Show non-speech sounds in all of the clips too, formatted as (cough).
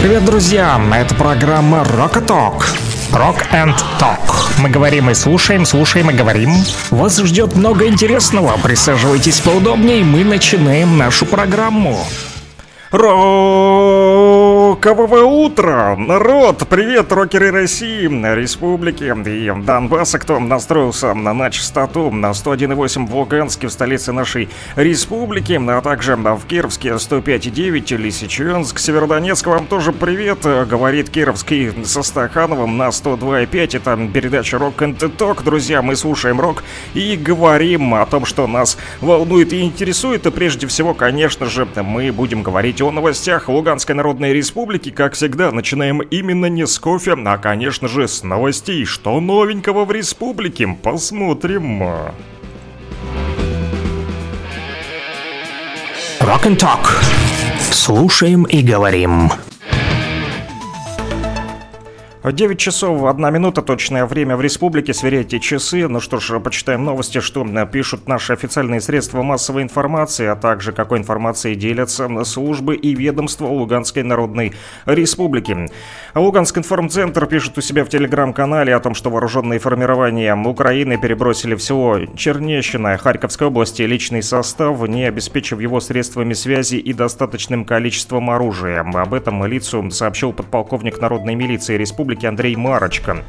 Привет, друзья! Это программа Talk. Rock and Talk. Мы говорим и слушаем, слушаем и говорим. Вас ждет много интересного. Присаживайтесь поудобнее, мы начинаем нашу программу. Рокового утра! Народ, привет, рокеры России, республики. И Донбасса, кто настроился на частоту на 101,8 в Луганске, в столице нашей республики, а также в Кировске 105,9, Лисичанск, Северодонецк, вам тоже привет, говорит Кировский со Стахановым на 102,5, это передача Rock and Talk, друзья, мы слушаем рок и говорим о том, что нас волнует и интересует, и прежде всего, конечно же, мы будем говорить о новостях Луганской Народной Республики, как всегда, начинаем именно не с кофе, а, конечно же, с новостей. Что новенького в республике? Посмотрим. Rock and Talk. Слушаем и говорим. 9 часов 1 минута, точное время в республике, сверяйте часы. Ну что ж, почитаем новости, что пишут наши официальные средства массовой информации, а также какой информацией делятся службы и ведомства Луганской Народной Республики. Луганск информцентр пишет у себя в телеграм-канале о том, что вооруженные формирования Украины перебросили в село Чернещина Харьковской области личный состав, не обеспечив его средствами связи и достаточным количеством оружия. Об этом лицу сообщил подполковник Народной милиции Республики республики Андрей Марочка.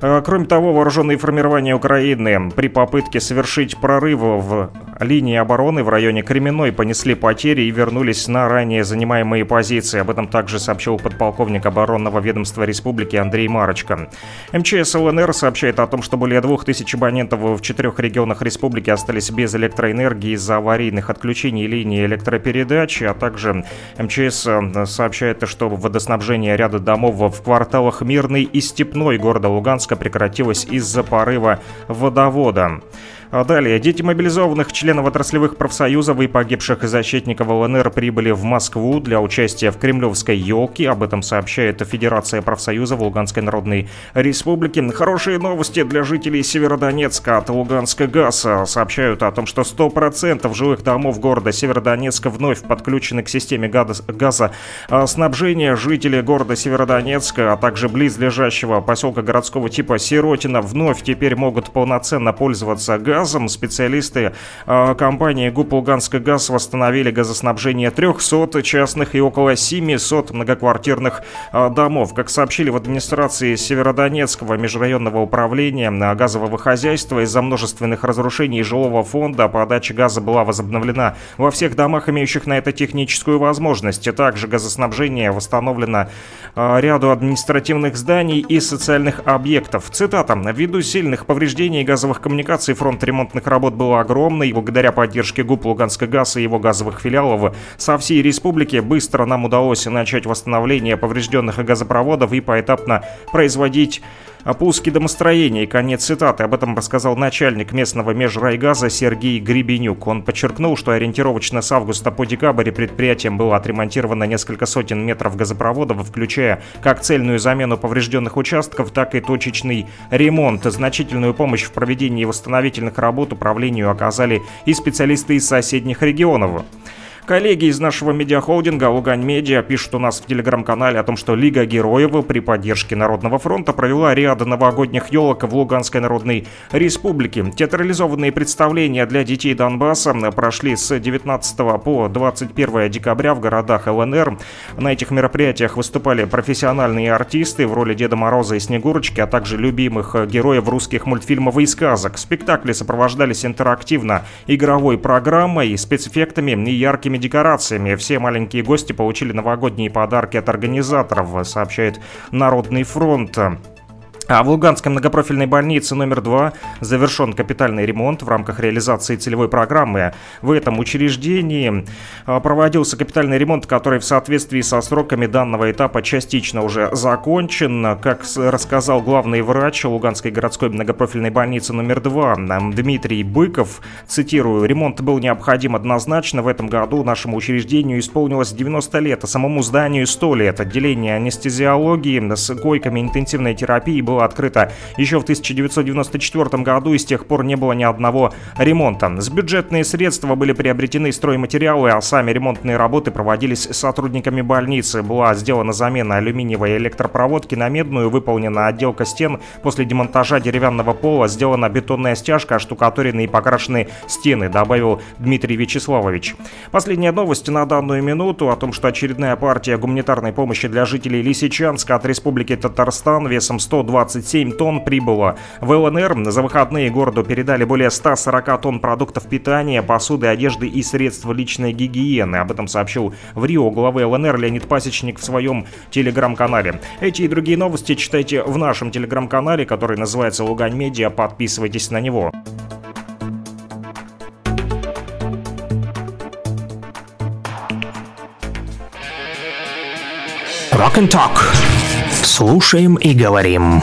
Э, кроме того, вооруженные формирования Украины при попытке совершить прорыв в линии обороны в районе Кременной понесли потери и вернулись на ранее занимаемые позиции. Об этом также сообщил подполковник оборонного ведомства республики Андрей Марочка. МЧС ЛНР сообщает о том, что более 2000 абонентов в четырех регионах республики остались без электроэнергии из-за аварийных отключений линии электропередачи, а также МЧС э, сообщает, что водоснабжение ряда домов в кварталах Мирный и Степной города Луганска прекратилось из-за порыва водовода. А далее. Дети мобилизованных членов отраслевых профсоюзов и погибших защитников ЛНР прибыли в Москву для участия в Кремлевской елке. Об этом сообщает Федерация профсоюзов Луганской Народной Республики. Хорошие новости для жителей Северодонецка от Луганска ГАЗ. Сообщают о том, что 100% жилых домов города Северодонецка вновь подключены к системе газа снабжения. Жители города Северодонецка, а также близлежащего поселка городского типа Сиротина вновь теперь могут полноценно пользоваться газом газом. Специалисты э, компании ГУП «Луганский газ» восстановили газоснабжение 300 частных и около 700 многоквартирных э, домов. Как сообщили в администрации Северодонецкого межрайонного управления газового хозяйства, из-за множественных разрушений жилого фонда подача газа была возобновлена во всех домах, имеющих на это техническую возможность. Также газоснабжение восстановлено э, ряду административных зданий и социальных объектов. Цитата. «Ввиду сильных повреждений газовых коммуникаций фронт ремонтных работ был огромный. Благодаря поддержке ГУП Луганска ГАЗ и его газовых филиалов со всей республики быстро нам удалось начать восстановление поврежденных газопроводов и поэтапно производить опуски домостроения. И конец цитаты. Об этом рассказал начальник местного межрайгаза Сергей Гребенюк. Он подчеркнул, что ориентировочно с августа по декабрь предприятием было отремонтировано несколько сотен метров газопроводов, включая как цельную замену поврежденных участков, так и точечный ремонт. Значительную помощь в проведении восстановительных работ управлению оказали и специалисты из соседних регионов. Коллеги из нашего медиахолдинга Лугань Медиа пишут у нас в телеграм-канале о том, что Лига Героев при поддержке Народного фронта провела ряд новогодних елок в Луганской Народной Республике. Театрализованные представления для детей Донбасса прошли с 19 по 21 декабря в городах ЛНР. На этих мероприятиях выступали профессиональные артисты в роли Деда Мороза и Снегурочки, а также любимых героев русских мультфильмов и сказок. Спектакли сопровождались интерактивно игровой программой, спецэффектами и яркими декорациями. Все маленькие гости получили новогодние подарки от организаторов, сообщает Народный фронт. А в Луганской многопрофильной больнице номер 2 завершен капитальный ремонт в рамках реализации целевой программы. В этом учреждении а, проводился капитальный ремонт, который в соответствии со сроками данного этапа частично уже закончен. Как рассказал главный врач Луганской городской многопрофильной больницы номер 2 Дмитрий Быков, цитирую, «Ремонт был необходим однозначно. В этом году нашему учреждению исполнилось 90 лет, а самому зданию 100 лет. Отделение анестезиологии с койками интенсивной терапии было было открыто еще в 1994 году и с тех пор не было ни одного ремонта. С бюджетные средства были приобретены стройматериалы, а сами ремонтные работы проводились сотрудниками больницы. Была сделана замена алюминиевой электропроводки на медную, выполнена отделка стен. После демонтажа деревянного пола сделана бетонная стяжка, оштукатурены и покрашены стены, добавил Дмитрий Вячеславович. Последняя новость на данную минуту о том, что очередная партия гуманитарной помощи для жителей Лисичанска от Республики Татарстан весом 127 тонн прибыла в ЛНР. За выходные городу передали более 140 тонн продуктов питания, посуды, одежды и средств личной гигиены. Об этом сообщил в Рио главы ЛНР Леонид Пасечник в своем телеграм-канале. Эти и другие новости читайте в нашем телеграм-канале, который называется Лугань Медиа. Подписывайтесь на него. Rock and Talk. Слушаем и говорим.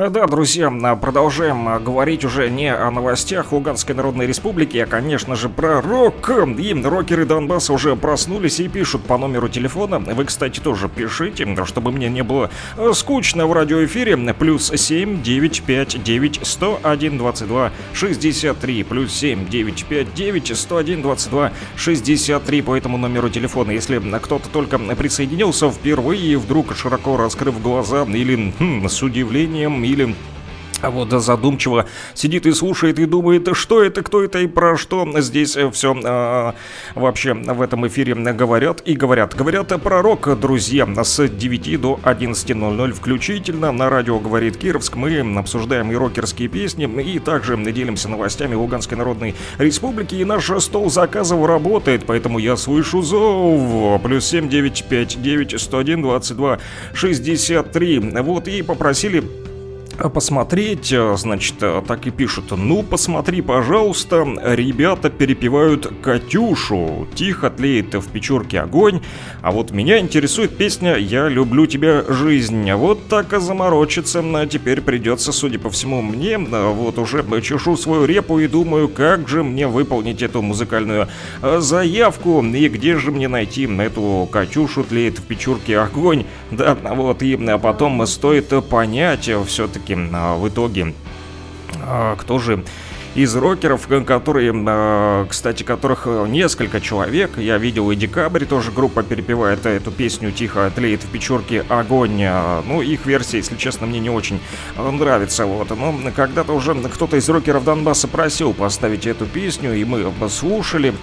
Э, да, друзья, а, продолжаем а, говорить уже не о новостях Луганской Народной Республики, а, конечно же, про рок. И рокеры Донбасса уже проснулись и пишут по номеру телефона. Вы, кстати, тоже пишите, чтобы мне не было э, скучно в радиоэфире. Плюс 7 959 101 22 63. Плюс 7 959 101 22 63 по этому номеру телефона. Если кто-то только присоединился впервые и вдруг широко раскрыв глаза или хм, с удивлением или а вот задумчиво сидит и слушает и думает, что это, кто это и про что здесь все э, вообще в этом эфире говорят и говорят. Говорят про рок, друзья, с 9 до 11.00 включительно на радио «Говорит Кировск». Мы обсуждаем и рокерские песни, и также делимся новостями Луганской Народной Республики. И наш стол заказов работает, поэтому я слышу зов. Плюс 7 9 5 9 101 22 63. Вот и попросили посмотреть, э, значит, э, так и пишут. Ну, посмотри, пожалуйста, ребята перепевают Катюшу. Тихо тлеет в печурке огонь. А вот меня интересует песня «Я люблю тебя, жизнь». Вот так и заморочиться теперь придется, судя по всему, мне. Вот уже чешу свою репу и думаю, как же мне выполнить эту музыкальную э, заявку. И где же мне найти эту Катюшу тлеет в печурке огонь. Да, вот, и потом стоит понять все-таки все-таки в итоге а, кто же из рокеров, которые, а, кстати, которых э, несколько человек. Я видел и Декабрь, тоже группа перепевает эту песню «Тихо тлеет в печурке огонь». Ну, их версия, если честно, мне не очень нравится. Вот. Но когда-то уже кто-то из рокеров Донбасса просил поставить эту песню, и мы слушали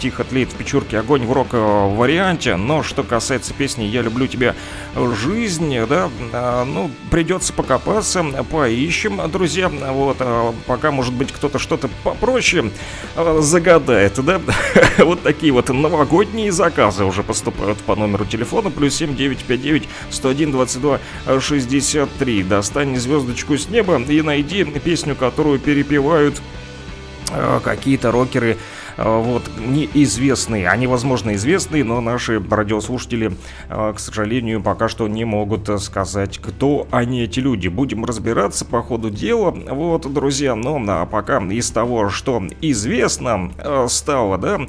«Тихо тлеет в печурке огонь» в рок-варианте. Но что касается песни «Я люблю тебя, жизнь», да, ну, придется покопаться, поищем, друзья. Вот, пока, может быть, кто кто-то что-то попроще э, загадает, да? (laughs) вот такие вот новогодние заказы уже поступают по номеру телефона плюс 7959 101 22 63. Достань звездочку с неба и найди песню, которую перепевают э, какие-то рокеры вот, неизвестные. Они, возможно, известные, но наши радиослушатели, э, к сожалению, пока что не могут сказать, кто они, эти люди. Будем разбираться по ходу дела. Вот, друзья, но а пока из того, что известно э, стало, да,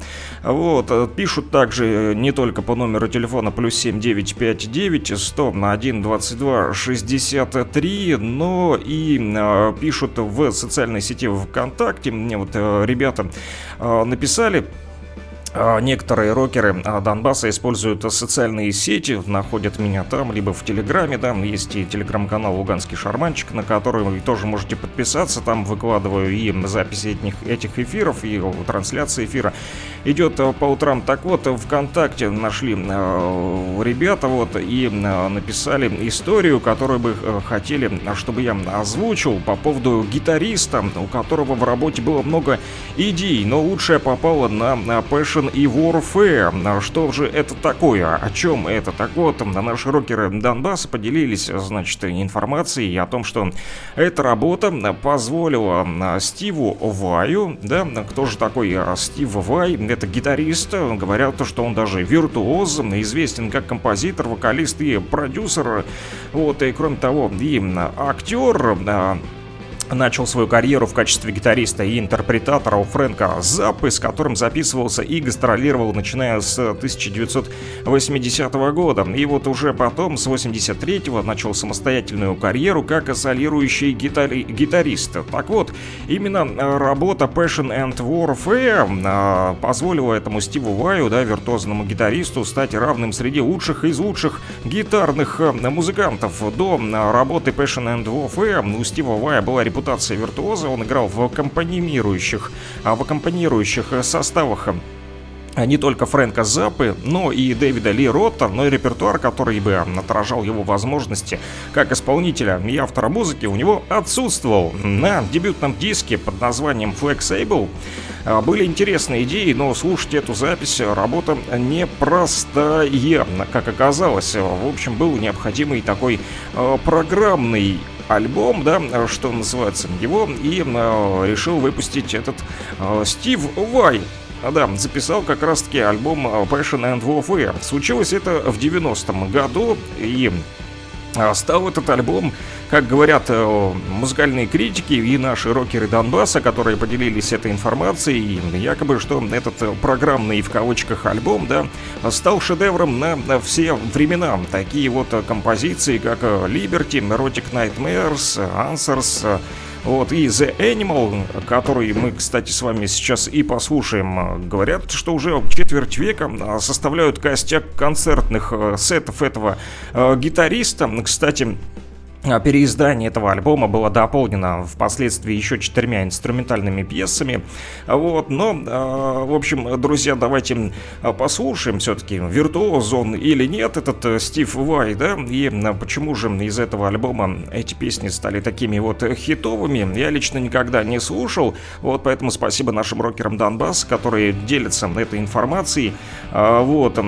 вот, пишут также не только по номеру телефона плюс 7959 101 22 63, но и пишут в социальной сети ВКонтакте. Мне вот ребята написали написали а, некоторые рокеры а, Донбасса используют социальные сети, находят меня там, либо в Телеграме, да, есть и телеграм-канал «Луганский шарманчик», на который вы тоже можете подписаться, там выкладываю и записи этих, этих эфиров, и трансляции эфира идет а, по утрам. Так вот, ВКонтакте нашли ребята вот и написали историю, которую бы э, хотели, чтобы я озвучил по поводу гитариста, у которого в работе было много идей, но лучшая попала на Passion Action и Warfare. Что же это такое? О чем это? Так вот, наши рокеры Донбасса поделились, значит, информацией о том, что эта работа позволила Стиву Ваю, да, кто же такой Стив Вай? Это гитарист, говорят, что он даже виртуоз, известен как композитор, вокалист и продюсер, вот, и кроме того, и актер, начал свою карьеру в качестве гитариста и интерпретатора у Фрэнка Заппы, с которым записывался и гастролировал, начиная с 1980 года. И вот уже потом, с 83-го, начал самостоятельную карьеру как солирующий гитари- гитарист. Так вот, именно работа Passion and Warfare а, позволила этому Стиву Ваю, да, виртуозному гитаристу, стать равным среди лучших из лучших гитарных а, музыкантов. До а, работы Passion and Warfare у Стива Вая была репутация репутацией виртуоза, он играл в аккомпанирующих, а в аккомпанирующих составах не только Фрэнка Заппы, но и Дэвида Ли Ротта, но и репертуар, который бы отражал его возможности как исполнителя и автора музыки, у него отсутствовал. На дебютном диске под названием Flexible а, были интересные идеи, но слушать эту запись работа непростая, как оказалось. В общем, был необходимый такой программный альбом, да, что называется, его и э, решил выпустить этот э, Стив Вай. да, записал как раз-таки альбом Passion and Warfare. Случилось это в 90-м году, и стал этот альбом, как говорят э, музыкальные критики и наши рокеры Донбасса, которые поделились этой информацией, якобы, что этот программный в кавычках альбом, да, стал шедевром на, все времена. Такие вот композиции, как Liberty, Erotic Nightmares, Answers, вот, и The Animal, который мы, кстати, с вами сейчас и послушаем, говорят, что уже четверть века составляют костяк концертных э, сетов этого э, гитариста. Кстати, переиздание этого альбома было дополнено впоследствии еще четырьмя инструментальными пьесами. Вот, но, а, в общем, друзья, давайте послушаем все-таки, виртуоз он или нет, этот э, Стив Вай, да, и почему же из этого альбома эти песни стали такими вот хитовыми, я лично никогда не слушал, вот, поэтому спасибо нашим рокерам Донбасс, которые делятся этой информацией, а, вот,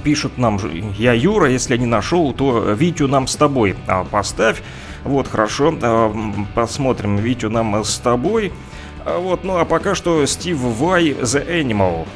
Пишут нам, я Юра, если не нашел, то Витю нам с тобой а, поставь. Вот, хорошо, а, посмотрим Витю нам с тобой. А, вот, ну а пока что Стив Вай The Animal.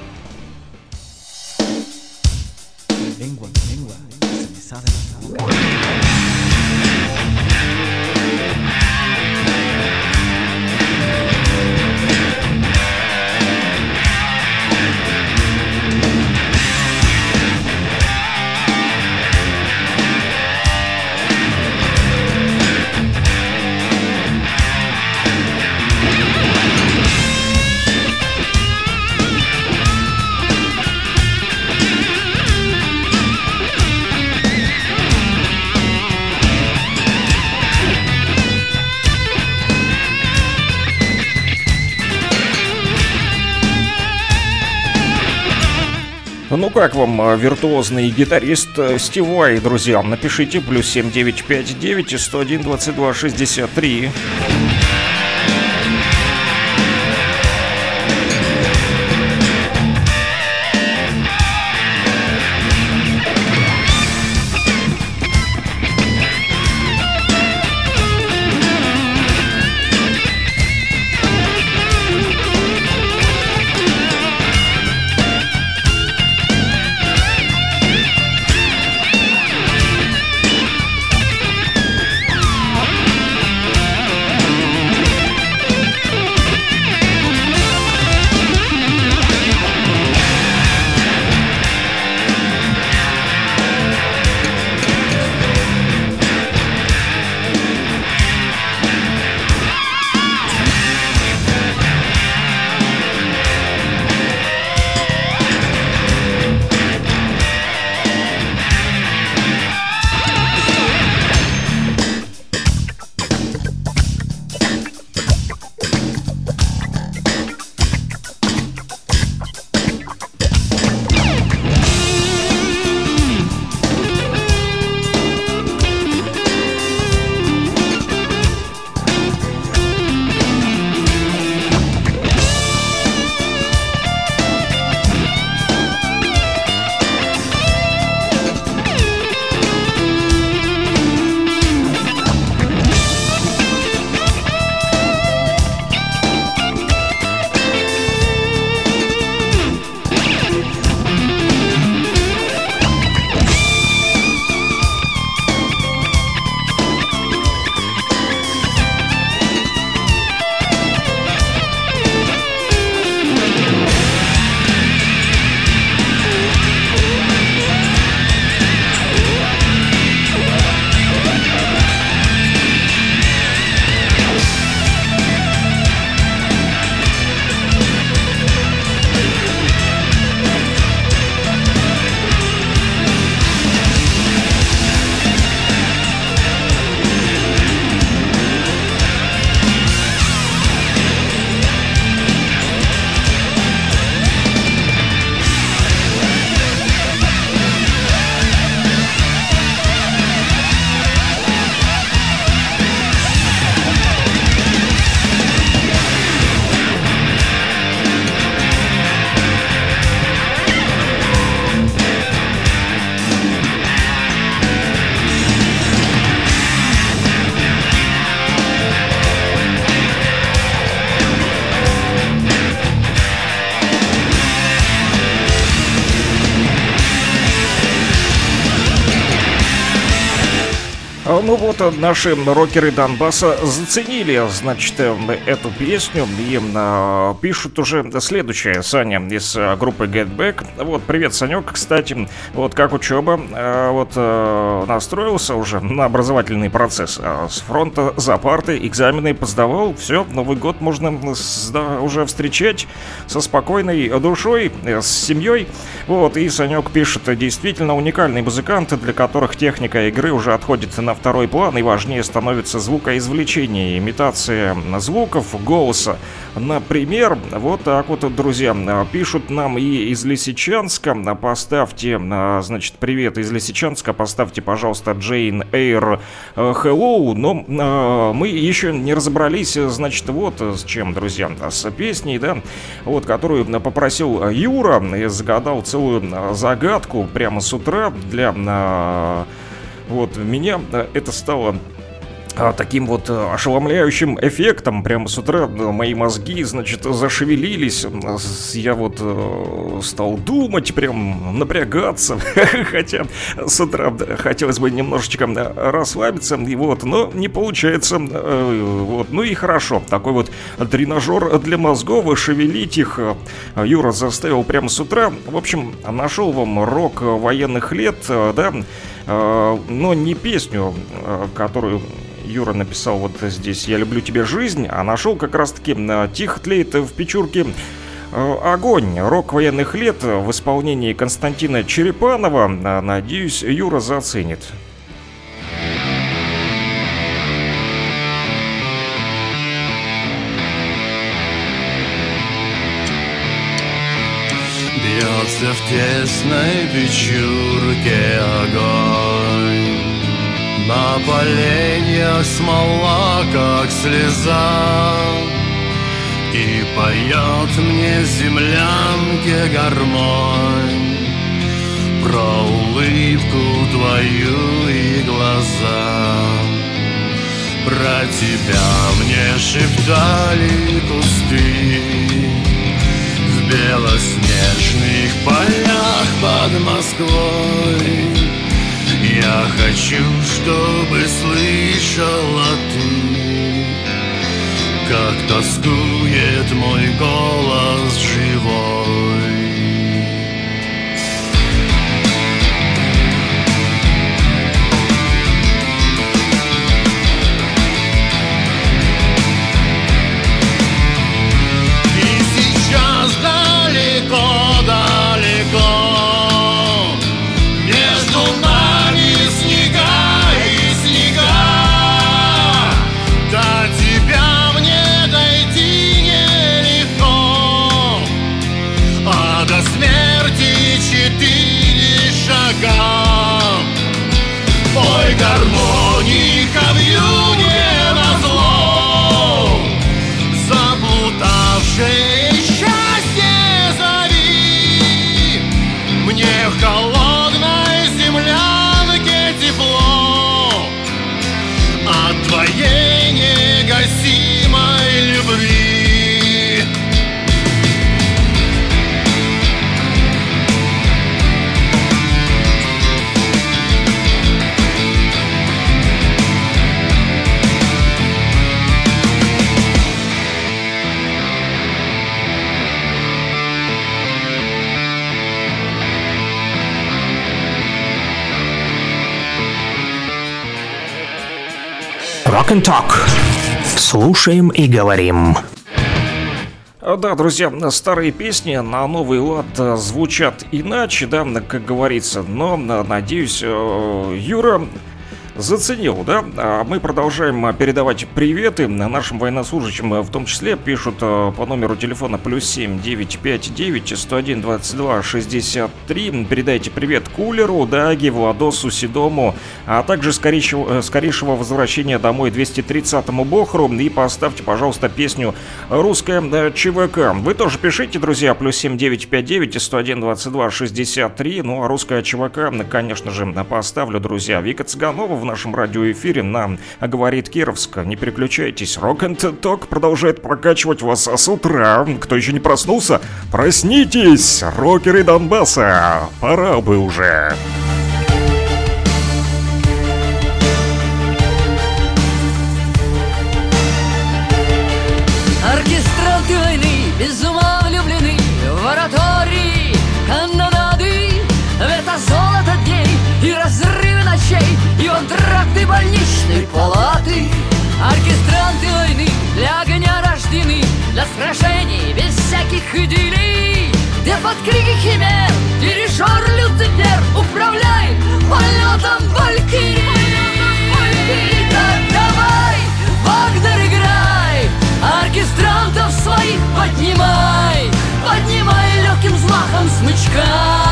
Как вам э, виртуозный гитарист э, Стивай, друзья? Напишите плюс 7959 101 22 63. Наши рокеры Донбасса заценили, значит, э, эту песню и э, пишут уже следующее. Саня из э, группы Get Back. Вот, привет, Санек, кстати. Вот, как учеба? Вот, настроился уже на образовательный процесс. С фронта за парты, экзамены поздавал. Все, Новый год можно уже встречать со спокойной душой, с семьей. Вот, и Санек пишет, действительно уникальный музыкант, для которых техника игры уже отходит на второй план и важнее становится звукоизвлечение, имитация звуков, голоса. Например, вот так вот, друзья, пишут нам и из Лисичанска, поставьте, значит, привет из Лисичанска, поставьте, пожалуйста, Джейн Эйр Hello, но мы еще не разобрались, значит, вот с чем, друзья, с песней, да, вот, которую попросил Юра, и загадал целую загадку прямо с утра для вот, меня э, это стало а, таким вот э, ошеломляющим эффектом. Прямо с утра э, мои мозги, значит, зашевелились. Я вот стал думать, прям напрягаться. (laughs) Хотя с утра хотелось бы немножечко расслабиться. И вот, но не получается. Вот, ну и хорошо. Такой вот тренажер для мозгов. Шевелить их Юра заставил прямо с утра. В общем, нашел вам рок военных лет, да, Э, но не песню, э, которую Юра написал вот здесь «Я люблю тебя жизнь», а нашел как раз-таки э, «Тихо тлеет в печурке Огонь. Рок военных лет в исполнении Константина Черепанова. Надеюсь, Юра заценит. Бьется в тесной печурке огонь На поленьях смола, как слеза И поет мне землянке гармонь Про улыбку твою и глаза. Про тебя мне шептали кусты белоснежных полях под Москвой. Я хочу, чтобы слышала ты Как тоскует мой голос живой szkoda Rock and Talk. Слушаем и говорим. Да, друзья, старые песни на новый лад звучат иначе, да, как говорится, но, надеюсь, э, Юра заценил, да? А мы продолжаем а, передавать приветы нашим военнослужащим, а, в том числе пишут по номеру телефона плюс 7 959 101 22 63. Передайте привет Кулеру, Даге, Владосу, Седому, а также скорейшего, э, скорейшего возвращения домой 230-му Бохру и поставьте, пожалуйста, песню «Русская э, ЧВК». Вы тоже пишите, друзья, плюс 7 959 101 22 63. Ну, а «Русская ЧВК», конечно же, поставлю, друзья. Вика Цыганова нашем радиоэфире на «Говорит Кировск». Не переключайтесь, рок and ток продолжает прокачивать вас с утра. Кто еще не проснулся, проснитесь, рокеры Донбасса, пора бы уже. Оркестранты войны, врачей И антракты больничной палаты. Оркестранты войны для огня рождены Для сражений без всяких идилий. Где под крики химер дирижер Люцифер Управляет полетом валькирий Давай, Вагнер, играй, оркестрантов своих поднимай. Поднимай легким взмахом смычка.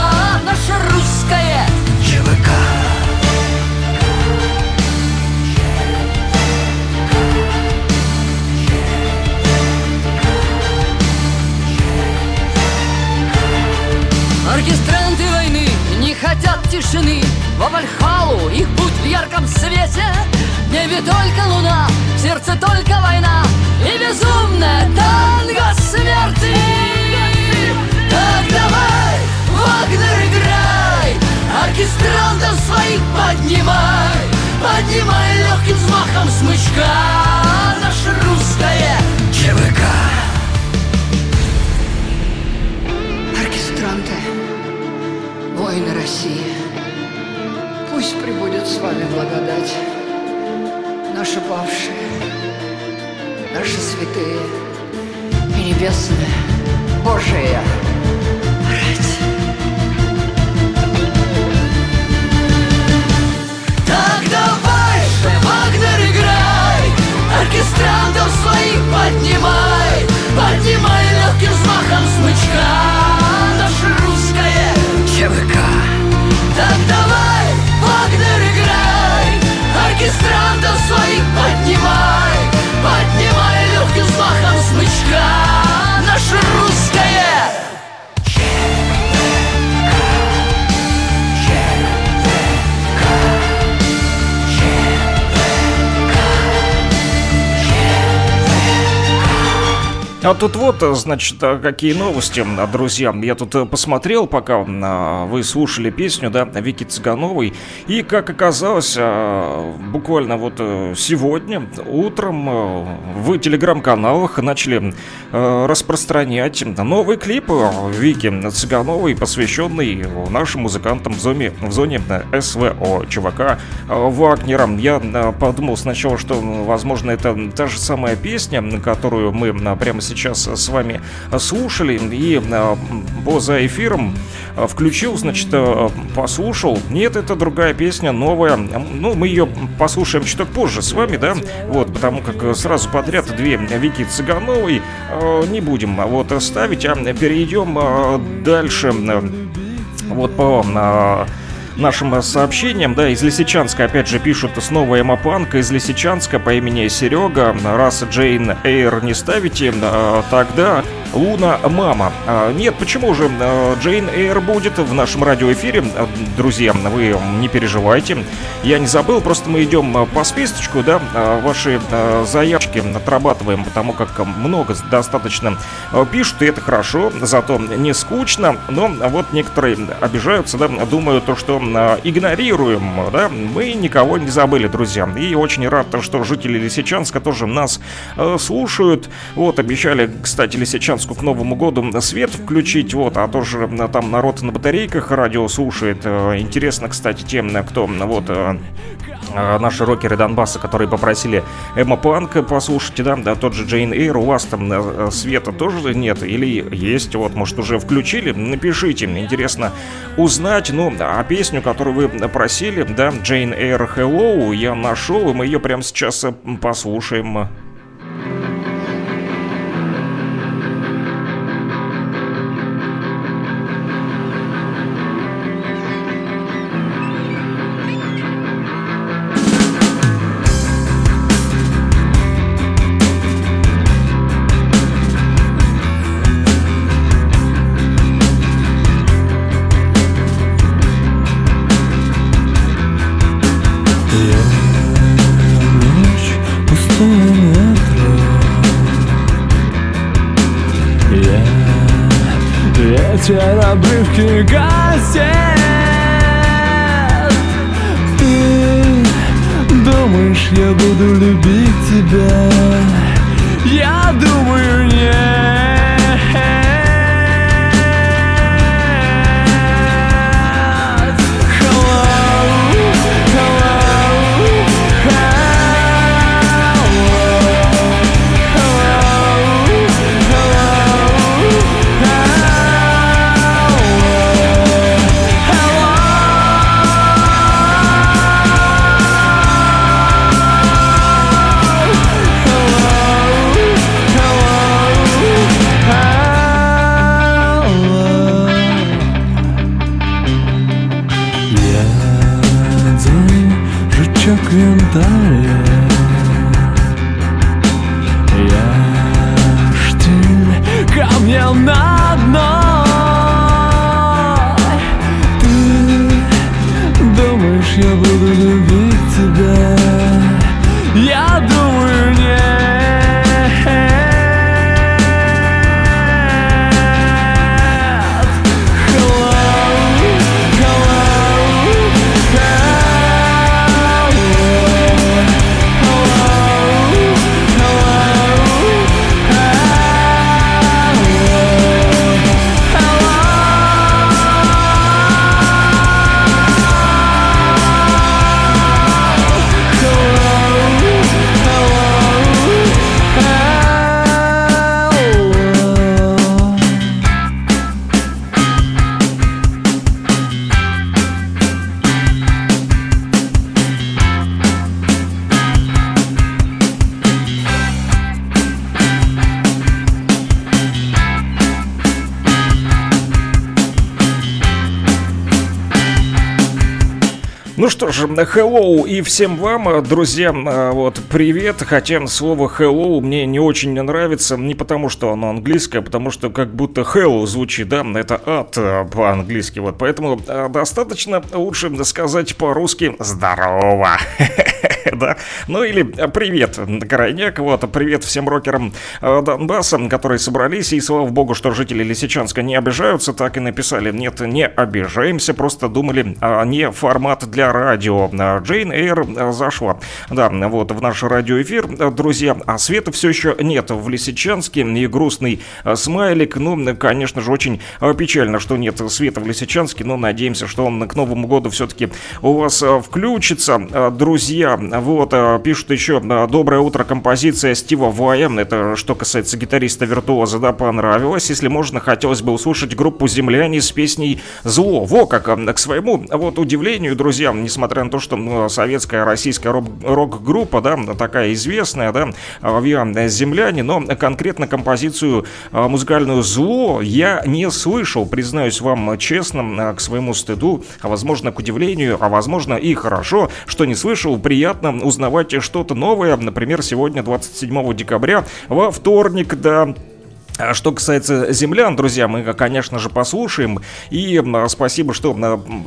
Оркестранты войны не хотят тишины. Во Вальхалу их путь в ярком свете. В небе только луна, в сердце только война. И безумная танго смерти. Так давай, Вагнер, играй. Оркестрантов своих поднимай. Поднимай легким взмахом смычка. Наше русское ЧВК воины России, пусть прибудет с вами благодать. Наши павшие, наши святые и небесные, Божия. Так давай же, Вагнер, играй Оркестрантов своих поднимай Поднимай легким взмахом смычка А тут вот, значит, а, какие новости, а, друзья. Я тут э, посмотрел, пока вы слушали песню, да, Вики Цыгановой. И, как оказалось, буквально вот э, сегодня утром э, в телеграм-каналах начали э, распространять новый клип э, Вики Цыгановой, посвященный нашим музыкантам в зоне, в зоне э, СВО, чувака э, Вагнера. Я э, подумал сначала, что, возможно, это та же самая песня, которую мы э, прямо сейчас с вами слушали, и э, поза эфиром э, включил, значит, э, послушал. Нет, это другая песня, новая. Ну, мы ее послушаем чуток позже с вами, да, вот, потому как сразу подряд две Вики Цыгановой не будем а вот ставить, а перейдем дальше. Вот по нашим э, сообщениям, да, из Лисичанска, опять же, пишут снова Эмапанк из Лисичанска по имени Серега. Раз Джейн Эйр не ставите, э, тогда Луна Мама. А, Нет, почему же э, Джейн Эйр будет в нашем радиоэфире? Э, Друзья, вы не переживайте. Я не забыл, просто мы идем по списочку, да, ваши заявки отрабатываем, потому как много достаточно пишут, и это хорошо, зато не скучно. Но вот некоторые обижаются, да, думают, то, что игнорируем, да, мы никого не забыли, друзья. И очень рад, что жители Лисичанска тоже нас слушают. Вот, обещали, кстати, Лисичанску к Новому году свет включить, вот, а тоже э, там народ на батарейках радио слушает. Э, Интересно, кстати, тем, э, кто, вот, э, э, наши рокеры Донбасса, которые попросили Эмма Панка послушайте, да, да, тот же Джейн Эйр, у вас там э, света тоже нет или есть, вот, может, уже включили, напишите, интересно узнать, ну, а песню, которую вы просили, да, Джейн Эйр Hello, я нашел, и мы ее прямо сейчас э, послушаем. Ветер обрывки газет. Ты думаешь, я буду любить тебя? Я думаю, нет Ж, hello и всем вам, друзья, вот, привет. Хотя слово hello мне не очень нравится, не потому что оно английское, а потому что как будто hello звучит, да, это ад по-английски, вот, поэтому достаточно лучше сказать по-русски здорово. (laughs) (laughs) да, ну или привет, крайняк, вот, привет всем рокерам Донбасса, которые собрались, и слава богу, что жители Лисичанска не обижаются, так и написали, нет, не обижаемся, просто думали, а не формат для радио. Джейн Эйр зашла, да, вот в наш радиоэфир, друзья, а света все еще нет в Лисичанске, и грустный смайлик, ну, конечно же, очень печально, что нет света в Лисичанске, но надеемся, что он к Новому году все-таки у вас включится, друзья, вот, пишут еще, доброе утро, композиция Стива Вая, это что касается гитариста-виртуоза, да, понравилось, если можно, хотелось бы услышать группу «Земляне» с песней «Зло». Во как, к своему вот удивлению, друзья, несмотря на то, что ну, советская российская рок-группа, да, такая известная, да, авиа «Земляне», но конкретно композицию музыкальную «Зло» я не слышал, признаюсь вам честно, к своему стыду, а возможно, к удивлению, а возможно и хорошо, что не слышал, приятно узнавать что-то новое, например, сегодня, 27 декабря, во вторник, да, а что касается землян, друзья, мы, конечно же, послушаем. И спасибо, что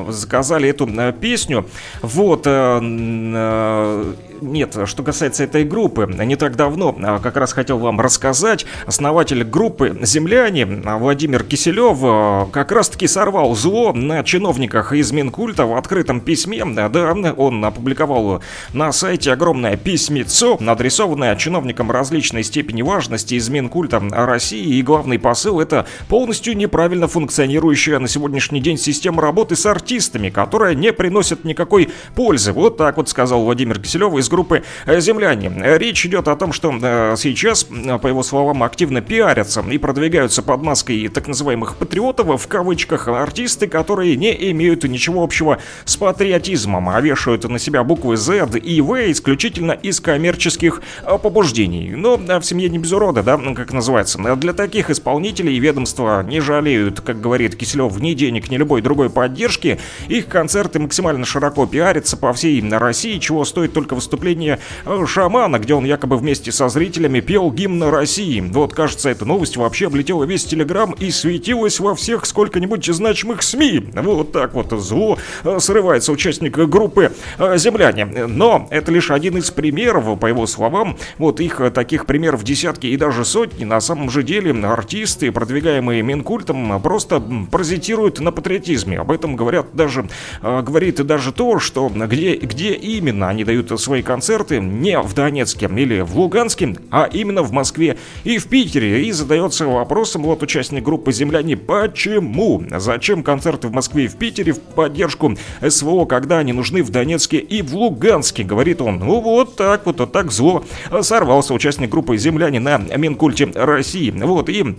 заказали эту песню. Вот, э, э, нет, что касается этой группы, не так давно а, как раз хотел вам рассказать, основатель группы «Земляне» Владимир Киселев а, как раз-таки сорвал зло на чиновниках из Минкульта в открытом письме. Да, он опубликовал на сайте огромное письмецо, адресованное чиновникам различной степени важности из Минкульта России. И главный посыл — это полностью неправильно функционирующая на сегодняшний день система работы с артистами, которая не приносит никакой пользы. Вот так вот сказал Владимир Киселев из из группы э, «Земляне». Речь идет о том, что э, сейчас, э, по его словам, активно пиарятся и продвигаются под маской так называемых патриотов, в кавычках, артисты, которые не имеют ничего общего с патриотизмом, а вешают на себя буквы Z и V исключительно из коммерческих побуждений. Но в семье не без урода, да, как называется. Для таких исполнителей ведомства не жалеют, как говорит Киселев, ни денег, ни любой другой поддержки. Их концерты максимально широко пиарятся по всей России, чего стоит только выступление выступление э, шамана, где он якобы вместе со зрителями пел гимн России. Вот, кажется, эта новость вообще облетела весь Телеграм и светилась во всех сколько-нибудь значимых СМИ. Вот так вот зло э, срывается участник группы э, «Земляне». Но это лишь один из примеров, по его словам. Вот их таких примеров десятки и даже сотни. На самом же деле артисты, продвигаемые Минкультом, просто паразитируют на патриотизме. Об этом говорят даже, говорит даже то, что где, где именно они дают свои концерты не в Донецке или в Луганске, а именно в Москве и в Питере. И задается вопросом вот участник группы «Земляне», почему? Зачем концерты в Москве и в Питере в поддержку СВО, когда они нужны в Донецке и в Луганске, говорит он. Ну вот так вот, вот так зло сорвался участник группы «Земляне» на Минкульте России. Вот, и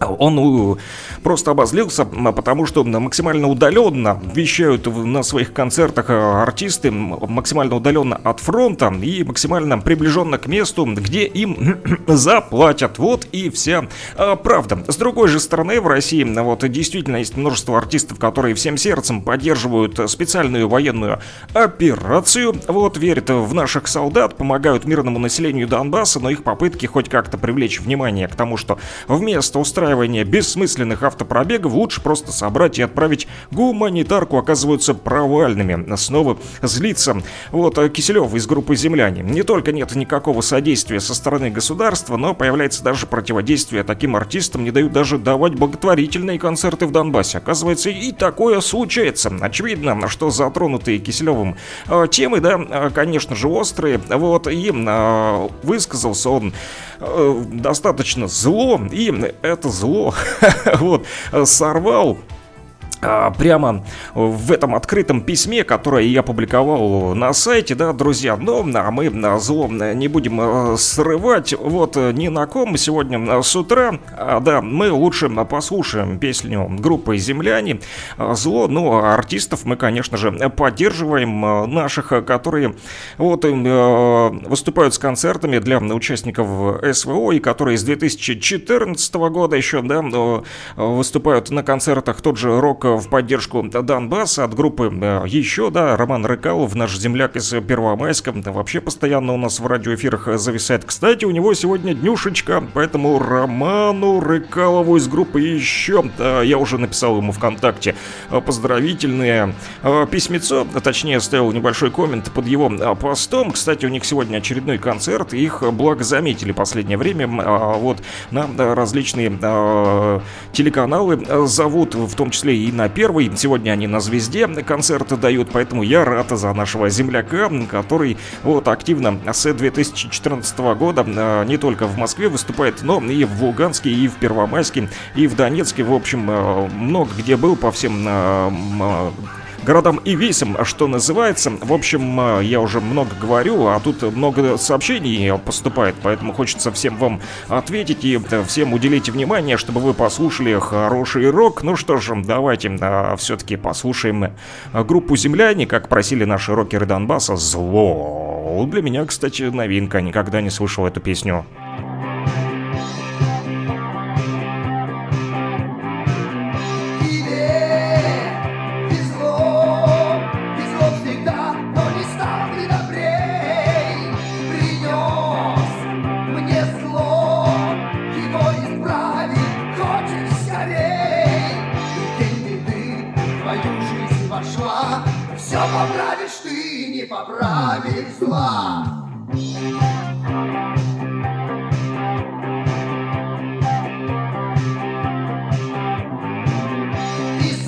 он просто обозлился, потому что максимально удаленно вещают на своих концертах э, артисты, максимально удаленно от фронта и максимально приближенно к месту, где им (clears throat) заплатят. Вот и вся э, правда. С другой же стороны, в России вот действительно есть множество артистов, которые всем сердцем поддерживают специальную военную операцию, вот верят в наших солдат, помогают мирному населению Донбасса, но их попытки хоть как-то привлечь внимание к тому, что вместо устраивания устраивания бессмысленных автопробегов лучше просто собрать и отправить гуманитарку оказываются провальными. Снова злится вот э, Киселев из группы «Земляне». Не только нет никакого содействия со стороны государства, но появляется даже противодействие таким артистам, не дают даже давать благотворительные концерты в Донбассе. Оказывается, и такое случается. Очевидно, что затронутые Киселевым э, темы, да, э, конечно же, острые. Вот, и высказался он достаточно зло, и это зло (laughs) вот, сорвал а, прямо в этом открытом письме, которое я публиковал на сайте, да, друзья, но а мы на зло не будем а, срывать. Вот ни на ком сегодня с утра, а, да, мы лучше послушаем песню группы «Земляне», зло, ну, а артистов мы, конечно же, поддерживаем наших, которые вот выступают с концертами для участников СВО и которые с 2014 года еще, да, выступают на концертах. Тот же рок в поддержку Донбасса от группы еще, да, Роман Рыкалов, наш земляк из Первомайска, вообще постоянно у нас в радиоэфирах зависает. Кстати, у него сегодня днюшечка, поэтому Роману Рыкалову из группы еще, я уже написал ему ВКонтакте поздравительное письмецо, точнее, оставил небольшой коммент под его постом. Кстати, у них сегодня очередной концерт, их благо заметили последнее время, вот на различные телеканалы зовут, в том числе и на первый. Сегодня они на «Звезде» концерты дают, поэтому я рад за нашего земляка, который вот активно с 2014 года а, не только в Москве выступает, но и в Луганске, и в Первомайске, и в Донецке. В общем, а, много где был по всем а, городам и весям, что называется. В общем, я уже много говорю, а тут много сообщений поступает, поэтому хочется всем вам ответить и всем уделить внимание, чтобы вы послушали хороший рок. Ну что ж, давайте а, все-таки послушаем группу «Земляне», как просили наши рокеры Донбасса, «Зло». Для меня, кстати, новинка, никогда не слышал эту песню.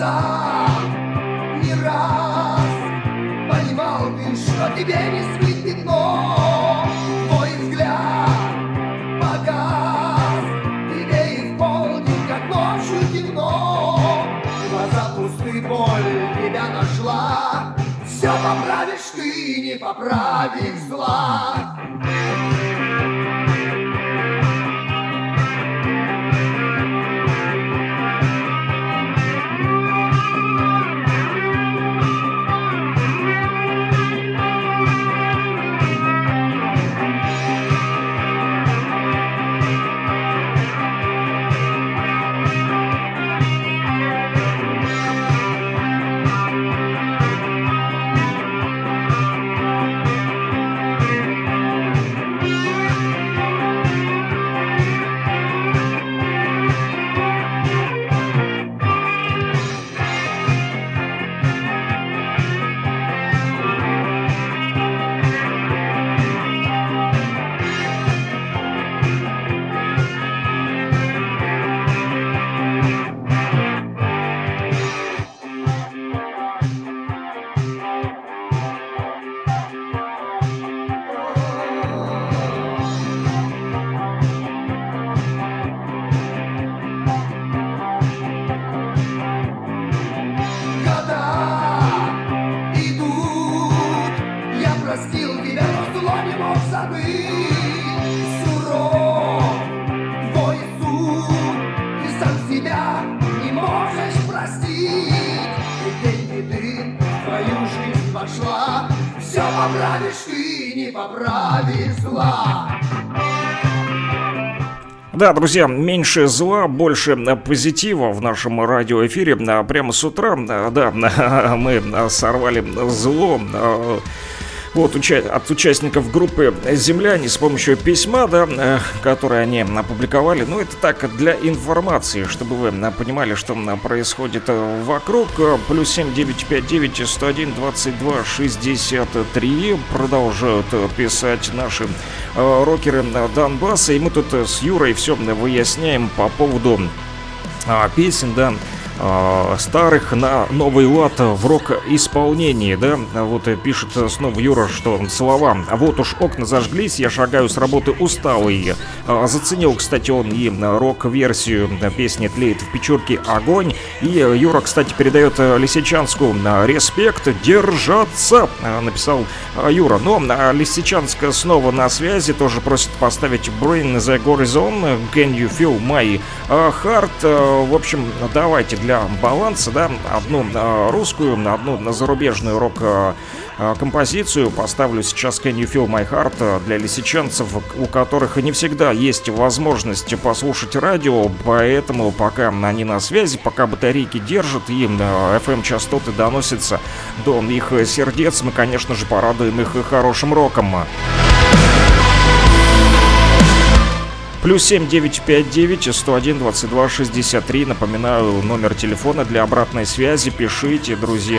сам не раз Понимал ты, что тебе не светит, но Твой взгляд погас Тебе и как ночью темно. Глаза пусты, боль тебя нашла. Все поправишь ты, не поправишь зла. Да, друзья, меньше зла, больше позитива в нашем радиоэфире. А, прямо с утра, да, (laughs) мы сорвали зло вот уча от участников группы «Земляне» с помощью письма, да, э, которое они опубликовали. Ну, это так, для информации, чтобы вы э, понимали, что происходит э, вокруг. Плюс 7959 101 22 63 продолжают писать наши рокеры Донбасса. И мы тут с Юрой все выясняем по поводу песен, да, э, старых на новый лад в рок-исполнении, да, вот пишет снова Юра, что слова «Вот уж окна зажглись, я шагаю с работы усталый». Э, заценил, кстати, он и рок-версию песни «Тлеет в печурке огонь». И Юра, кстати, передает Лисичанску «Респект, держаться», написал Юра. Но Лисичанск снова на связи, тоже просит поставить «Bring the Horizon», «Can you feel my heart?» В общем, давайте для для баланса, да, одну русскую, одну зарубежную рок композицию. Поставлю сейчас Can You Feel My Heart для лисичанцев, у которых не всегда есть возможность послушать радио, поэтому пока они на связи, пока батарейки держат и FM-частоты доносятся до их сердец, мы, конечно же, порадуем их хорошим роком. Плюс 7 959 101 22 63. Напоминаю, номер телефона для обратной связи. Пишите, друзья.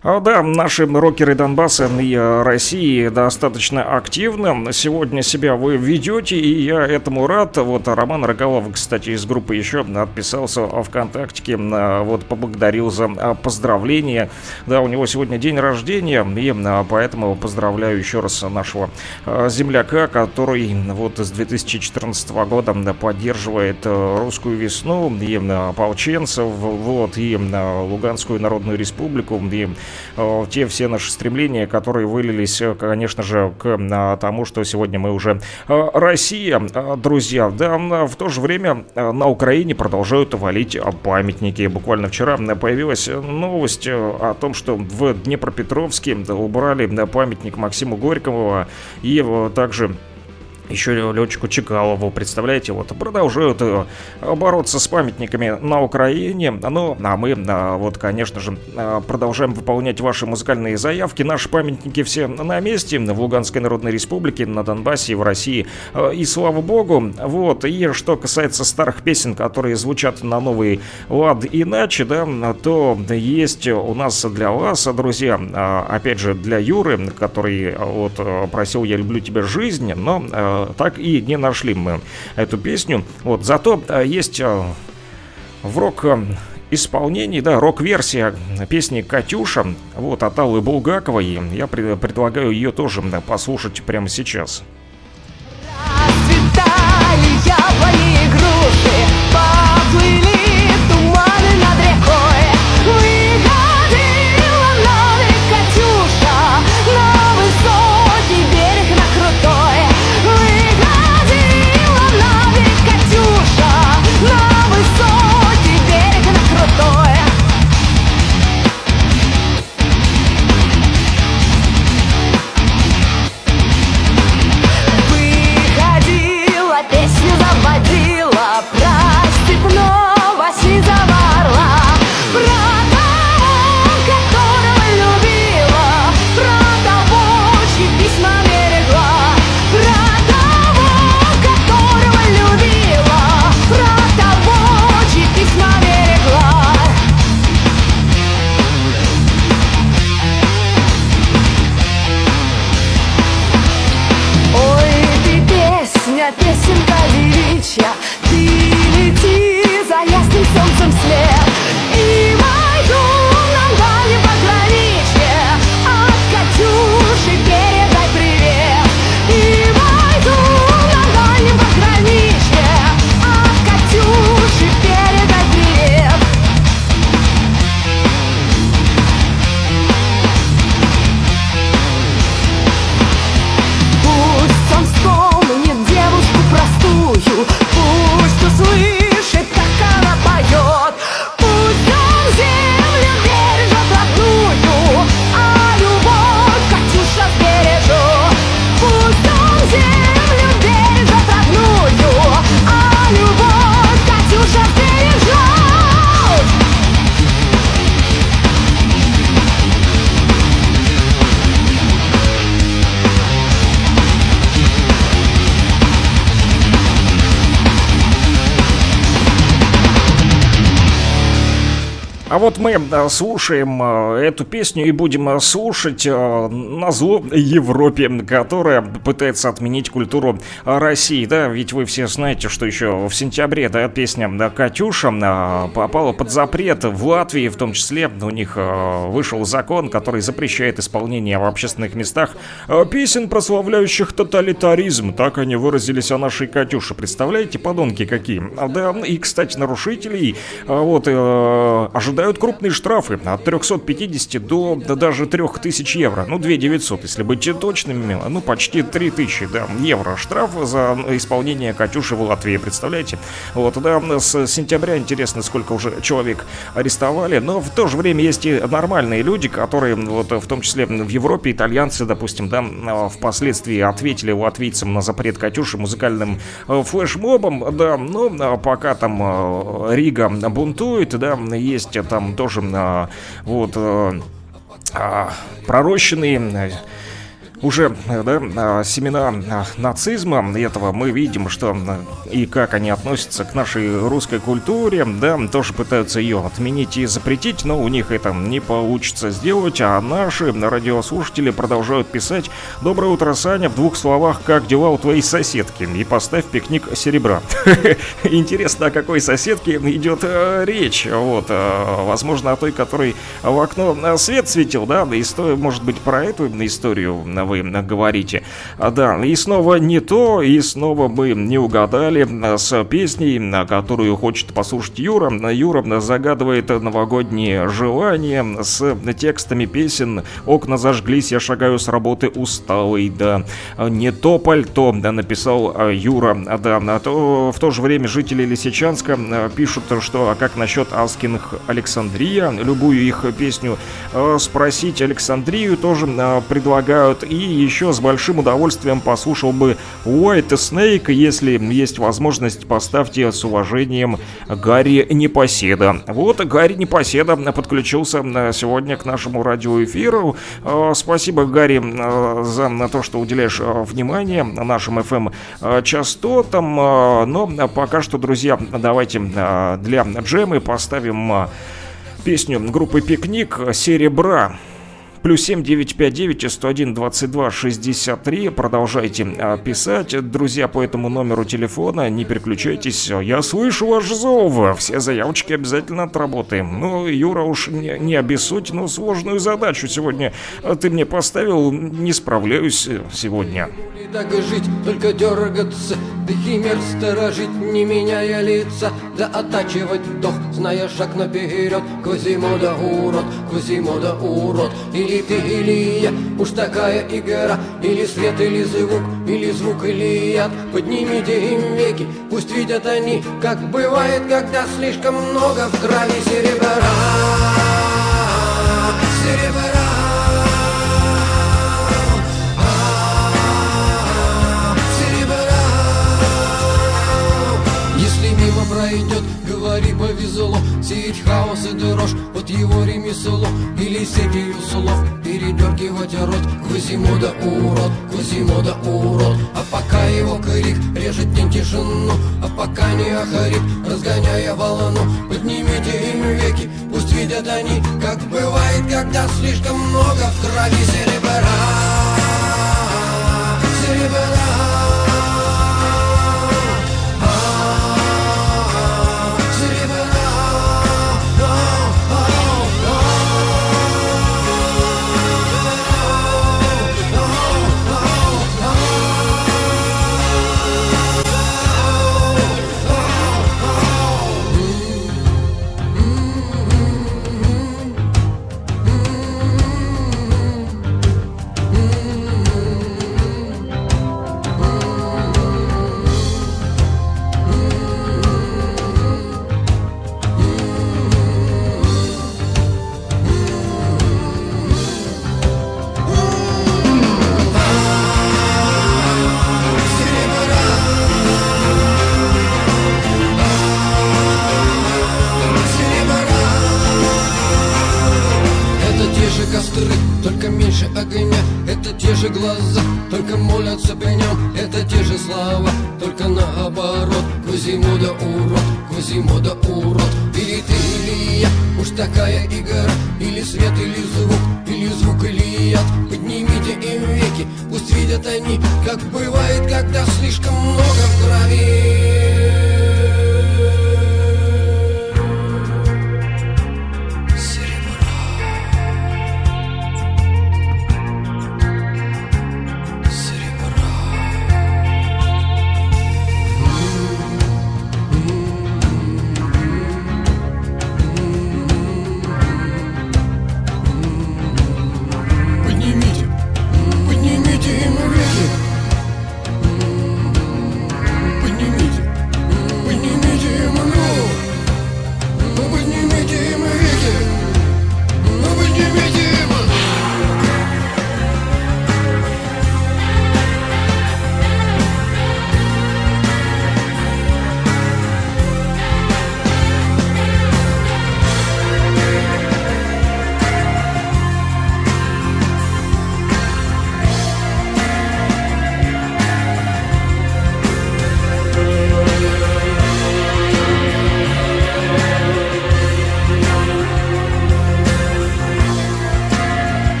А, да, наши рокеры Донбасса и э, России достаточно активно сегодня себя вы ведете, и я этому рад. Вот Роман Рогалов, кстати, из группы еще отписался в ВКонтакте, вот поблагодарил за а, поздравления. Да, у него сегодня день рождения, и поэтому поздравляю еще раз нашего земляка, который вот с 2014 года поддерживает э, русскую весну и ополченцев, вот, и Луганскую Народную Республику, и Э, те все наши стремления, которые вылились, э, конечно же, к э, тому, что сегодня мы уже Россия, друзья. Да, в то же время на Украине продолжают валить памятники. Буквально вчера появилась новость о том, что в Днепропетровске убрали памятник Максиму Горькому и также еще летчику Чекалову, представляете, вот продолжают э, бороться с памятниками на Украине, ну, а мы, а, вот, конечно же, а, продолжаем выполнять ваши музыкальные заявки, наши памятники все на месте, в Луганской Народной Республике, на Донбассе, в России, э, и слава богу, вот, и что касается старых песен, которые звучат на новый лад иначе, да, то есть у нас для вас, друзья, опять же, для Юры, который вот просил «Я люблю тебя, жизнь», но так и не нашли мы эту песню. Вот, зато э, есть э, в рок исполнении, да, рок-версия песни «Катюша», вот, от Аллы Булгаковой. Я предлагаю ее тоже послушать прямо сейчас. Расцветали яблони игрушки, А мы слушаем э, эту песню и будем э, слушать э, на зло Европе, которая пытается отменить культуру России, да, ведь вы все знаете, что еще в сентябре, да, песня «Катюша» попала под запрет в Латвии, в том числе у них вышел закон, который запрещает исполнение в общественных местах песен, прославляющих тоталитаризм, так они выразились о нашей Катюше, представляете, подонки какие, да, и, кстати, нарушителей, вот, ожидают ожидают крупные штрафы от 350 до, до даже 3000 евро. Ну, 2900, если быть точными. Ну, почти 3000, да, евро штраф за исполнение «Катюши» в Латвии, представляете? Вот, да, с сентября интересно, сколько уже человек арестовали. Но в то же время есть и нормальные люди, которые, вот, в том числе в Европе, итальянцы, допустим, да, впоследствии ответили латвийцам на запрет «Катюши» музыкальным э, флешмобом, да, но пока там э, Рига бунтует, да, есть там тоже а, вот а, пророщенные уже да, а, семена а, нацизма. Этого мы видим, что и как они относятся к нашей русской культуре, да, тоже пытаются ее отменить и запретить, но у них это не получится сделать, а наши радиослушатели продолжают писать. «Доброе утро, Саня, в двух словах, как дела у твоей соседки?» и поставь пикник серебра. (laughs) Интересно, о какой соседке идет э, речь, вот, э, возможно, о той, которой в окно э, свет светил, да, и может быть, про эту историю вы говорите. А, да, и снова не то, и снова мы не угадали а, с песней, которую хочет послушать Юра. Юра загадывает новогодние желания с текстами песен «Окна зажглись, я шагаю с работы усталый», да. «Не то пальто», да, написал а, Юра, да. А то в то же время жители Лисичанска пишут, что а как насчет Аскиных Александрия, любую их песню спросить Александрию тоже предлагают и еще с большим удовольствием послушал бы White Snake. Если есть возможность, поставьте с уважением Гарри Непоседа. Вот Гарри Непоседа подключился сегодня к нашему радиоэфиру. Спасибо, Гарри, за то, что уделяешь внимание нашим FM-частотам. Но пока что, друзья, давайте для джемы поставим песню группы «Пикник» «Серебра». Плюс 7 959 101 22 63. Продолжайте а, писать, друзья, по этому номеру телефона. Не переключайтесь. Я слышу ваш зов. Все заявочки обязательно отработаем. Ну, Юра, уж не, не обессудь, но сложную задачу сегодня ты мне поставил. Не справляюсь сегодня. Так и жить, только дергаться, химер сторожить, не меняя лица, да оттачивать дох, зная шаг наперед. Квазимода урод, Квазимода урод, или ты, или я Уж такая игра Или свет, или звук Или звук, или яд. Поднимите им веки Пусть видят они Как бывает, когда слишком много В крови Серебра пройдет говори повезло. Сеять хаос и дрожь, вот его ремесло. Или сетью слов передергивать рот. Квазимода урод, Квазимода урод. А пока его крик режет день тишину. А пока не охарит, разгоняя волну. Поднимите им веки, пусть видят они Как бывает, когда слишком много в крови серебра. Серебра же глаза, только молятся при нем Это те же слова, только наоборот. Кузимо урод, Кузимо урод Или ты, или я, уж такая игра. Или свет, или звук, или звук, или яд. Поднимите им веки, пусть видят они Как бывает, когда слишком много в крови.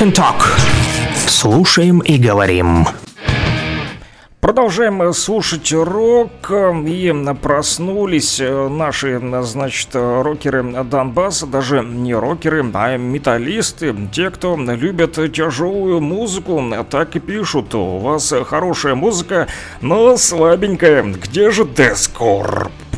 Rock and Talk. Слушаем и говорим. Продолжаем слушать рок и проснулись наши, значит, рокеры Донбасса, даже не рокеры, а металлисты, те, кто любят тяжелую музыку, так и пишут, у вас хорошая музыка, но слабенькая, где же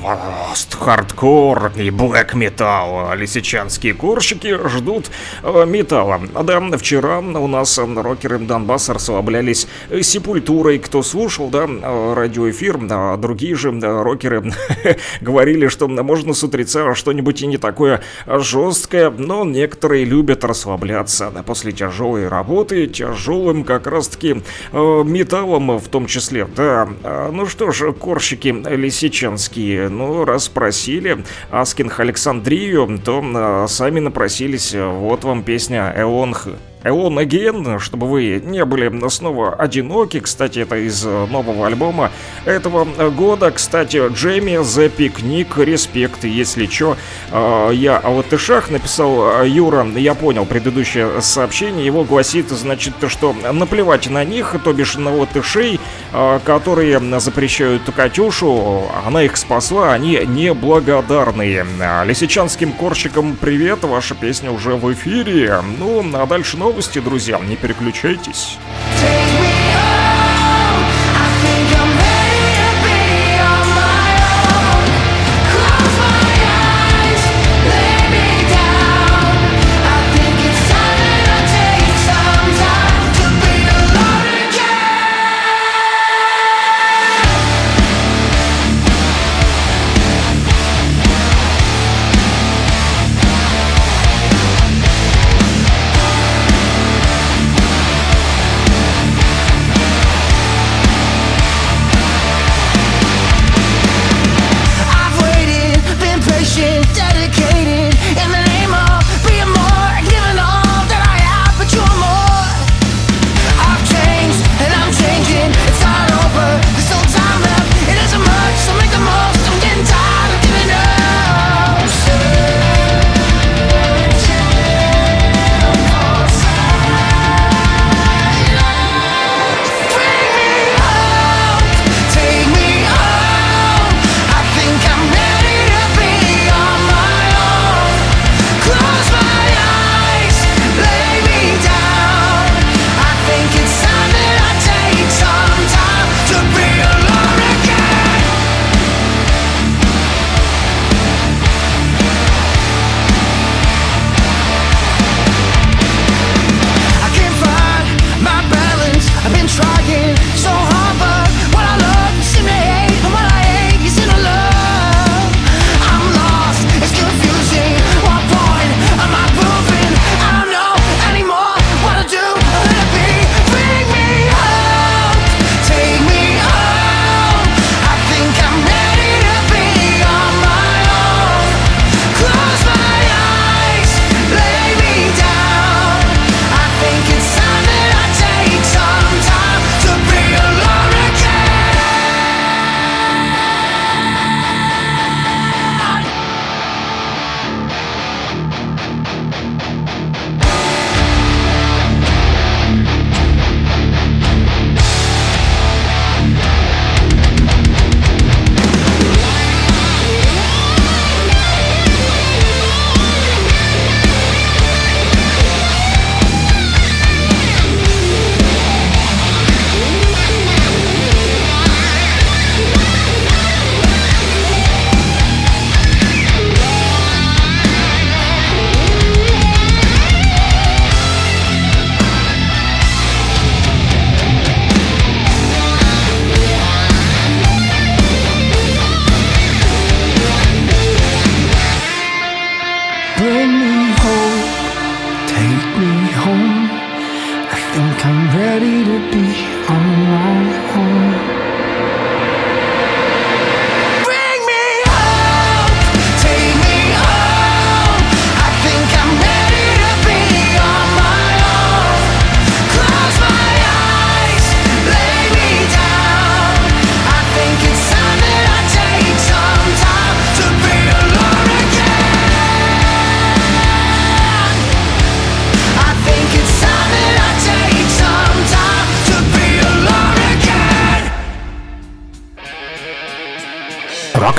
Дескор? пост-хардкор и блэк металл. Лисичанские корщики ждут э, металла. Да, вчера у нас рокеры Донбасса расслаблялись сепультурой. Кто слушал, да, радиоэфир, а другие же рокеры (laughs) говорили, что можно с утреца что-нибудь и не такое жесткое, но некоторые любят расслабляться после тяжелой работы, тяжелым как раз-таки э, металлом в том числе. Да, ну что ж, корщики лисичанские, ну, раз просили Аскинх Александрию, то э, сами напросились. Вот вам песня «Эонх». Элон Again, чтобы вы не были снова одиноки. Кстати, это из нового альбома этого года. Кстати, Джейми The Picnic, респект, если чё. А, я о латышах написал Юра, я понял предыдущее сообщение. Его гласит, значит, что наплевать на них, то бишь на латышей, а, которые запрещают Катюшу. Она их спасла, они неблагодарные. Лисичанским корщикам привет, ваша песня уже в эфире. Ну, а дальше новости новости, друзья, не переключайтесь.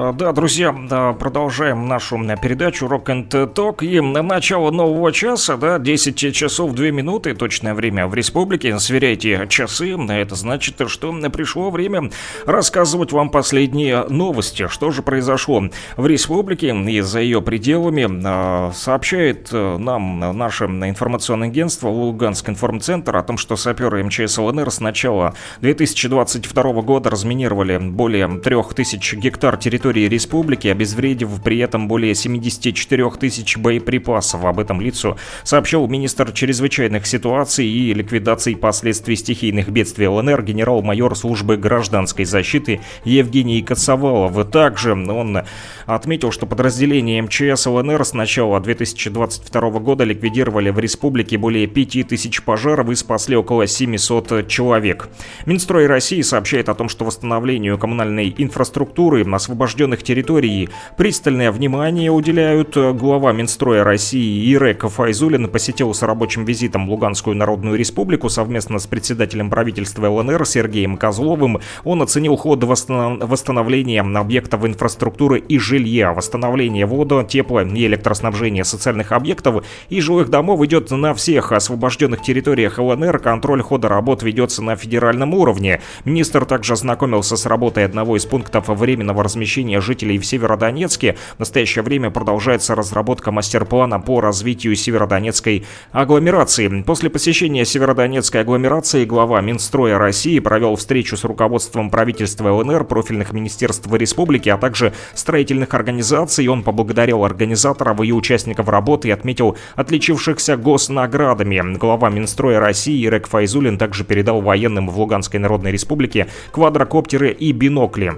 А, да, друзья, да, продолжаем нашу передачу Rock and Talk. И на начало нового часа, да, 10 часов 2 минуты, точное время в республике. Сверяйте часы. Это значит, что пришло время рассказывать вам последние новости. Что же произошло в республике и за ее пределами. А, сообщает э, нам наше информационное агентство Луганск информцентр о том, что саперы МЧС ЛНР с начала 2022 года разминировали более 3000 гектар территории территории республики, обезвредив при этом более 74 тысяч боеприпасов. Об этом лицу сообщил министр чрезвычайных ситуаций и ликвидации последствий стихийных бедствий ЛНР генерал-майор службы гражданской защиты Евгений Коцовалов. Также он отметил, что подразделения МЧС ЛНР с начала 2022 года ликвидировали в республике более 5000 пожаров и спасли около 700 человек. Минстрой России сообщает о том, что восстановлению коммунальной инфраструктуры, освобожденной освобожденных территорий пристальное внимание уделяют. Глава Минстроя России Ирек Файзулин посетил с рабочим визитом Луганскую Народную Республику совместно с председателем правительства ЛНР Сергеем Козловым. Он оценил ход восстановления объектов инфраструктуры и жилья, восстановление вода, тепла и электроснабжения социальных объектов и жилых домов идет на всех освобожденных территориях ЛНР. Контроль хода работ ведется на федеральном уровне. Министр также ознакомился с работой одного из пунктов временного размещения населения жителей в Северодонецке. В настоящее время продолжается разработка мастер-плана по развитию Северодонецкой агломерации. После посещения Северодонецкой агломерации глава Минстроя России провел встречу с руководством правительства ЛНР, профильных министерств республики, а также строительных организаций. Он поблагодарил организаторов и участников работы и отметил отличившихся госнаградами. Глава Минстроя России Ирек Файзулин также передал военным в Луганской Народной Республике квадрокоптеры и бинокли.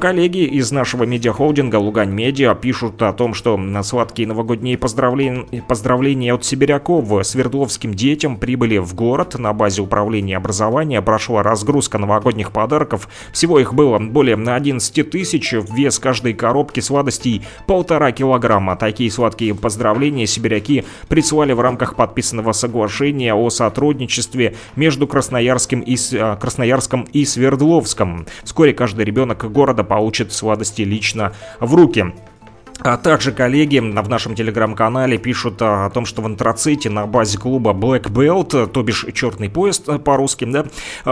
Коллеги из нашего медиахолдинга Лугань Медиа пишут о том, что на сладкие новогодние поздравления, поздравления от сибиряков свердловским детям прибыли в город. На базе управления образования прошла разгрузка новогодних подарков. Всего их было более 11 тысяч. Вес каждой коробки сладостей полтора килограмма. Такие сладкие поздравления сибиряки прислали в рамках подписанного соглашения о сотрудничестве между Красноярским и, Красноярском и Свердловском. Вскоре каждый ребенок города получит сладости лично в руки. А также коллеги в нашем телеграм-канале пишут о том, что в антраците на базе клуба Black Belt, то бишь черный поезд по-русски, да,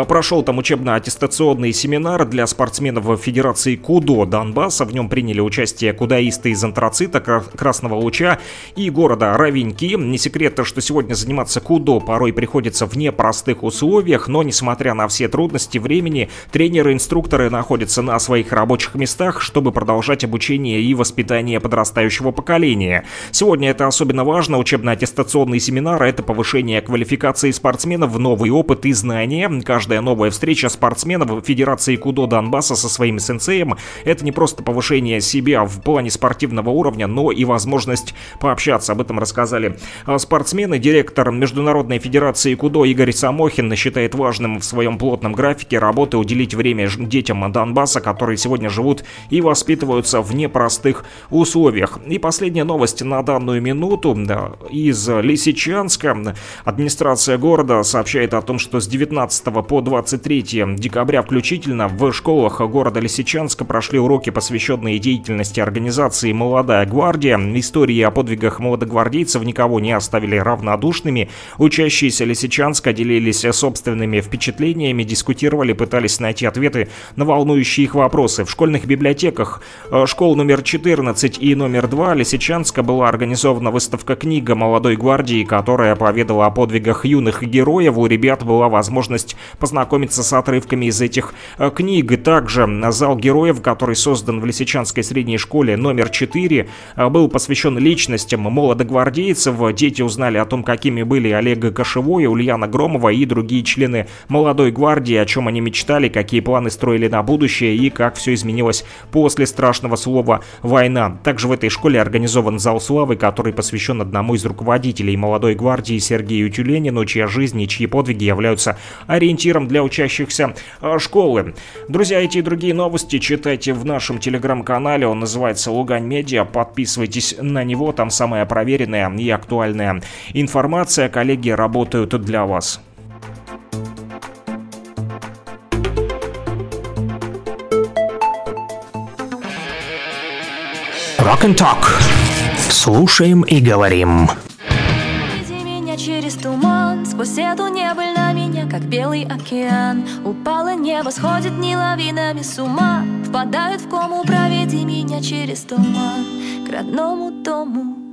прошел там учебно-аттестационный семинар для спортсменов Федерации Кудо Донбасса. В нем приняли участие кудаисты из антрацита, Красного Луча и города Равеньки. Не секрет, что сегодня заниматься кудо порой приходится в непростых условиях, но несмотря на все трудности времени, тренеры-инструкторы находятся на своих рабочих местах, чтобы продолжать обучение и воспитание подрастающего поколения. Сегодня это особенно важно. Учебно-аттестационный семинар – это повышение квалификации спортсменов, новый опыт и знания. Каждая новая встреча спортсменов в Федерации Кудо Донбасса со своим сенсеем – это не просто повышение себя в плане спортивного уровня, но и возможность пообщаться. Об этом рассказали а, спортсмены. Директор Международной Федерации Кудо Игорь Самохин считает важным в своем плотном графике работы уделить время детям Донбасса, которые сегодня живут и воспитываются в непростых условиях условиях. И последняя новость на данную минуту из Лисичанска. Администрация города сообщает о том, что с 19 по 23 декабря включительно в школах города Лисичанска прошли уроки, посвященные деятельности организации «Молодая гвардия». Истории о подвигах молодогвардейцев никого не оставили равнодушными. Учащиеся Лисичанска делились собственными впечатлениями, дискутировали, пытались найти ответы на волнующие их вопросы. В школьных библиотеках э, школ номер 14 и номер два Лисичанска была организована выставка книга молодой гвардии, которая поведала о подвигах юных героев. У ребят была возможность познакомиться с отрывками из этих э, книг. И также зал героев, который создан в Лисичанской средней школе номер 4, э, был посвящен личностям молодогвардейцев. Дети узнали о том, какими были Олег Кошевой, Ульяна Громова и другие члены молодой гвардии, о чем они мечтали, какие планы строили на будущее и как все изменилось после страшного слова «война». Также в этой школе организован зал славы, который посвящен одному из руководителей молодой гвардии Сергею Тюленину, чья жизнь и чьи подвиги являются ориентиром для учащихся э, школы. Друзья, эти и другие новости читайте в нашем телеграм-канале. Он называется Лугань Медиа. Подписывайтесь на него. Там самая проверенная и актуальная информация. Коллеги работают для вас. Rock and Talk. Слушаем и говорим. Меня через туман Сквозь эту небыль на меня, как белый океан Упало небо, сходит не лавинами с ума Впадают в кому, проведи меня через туман К родному дому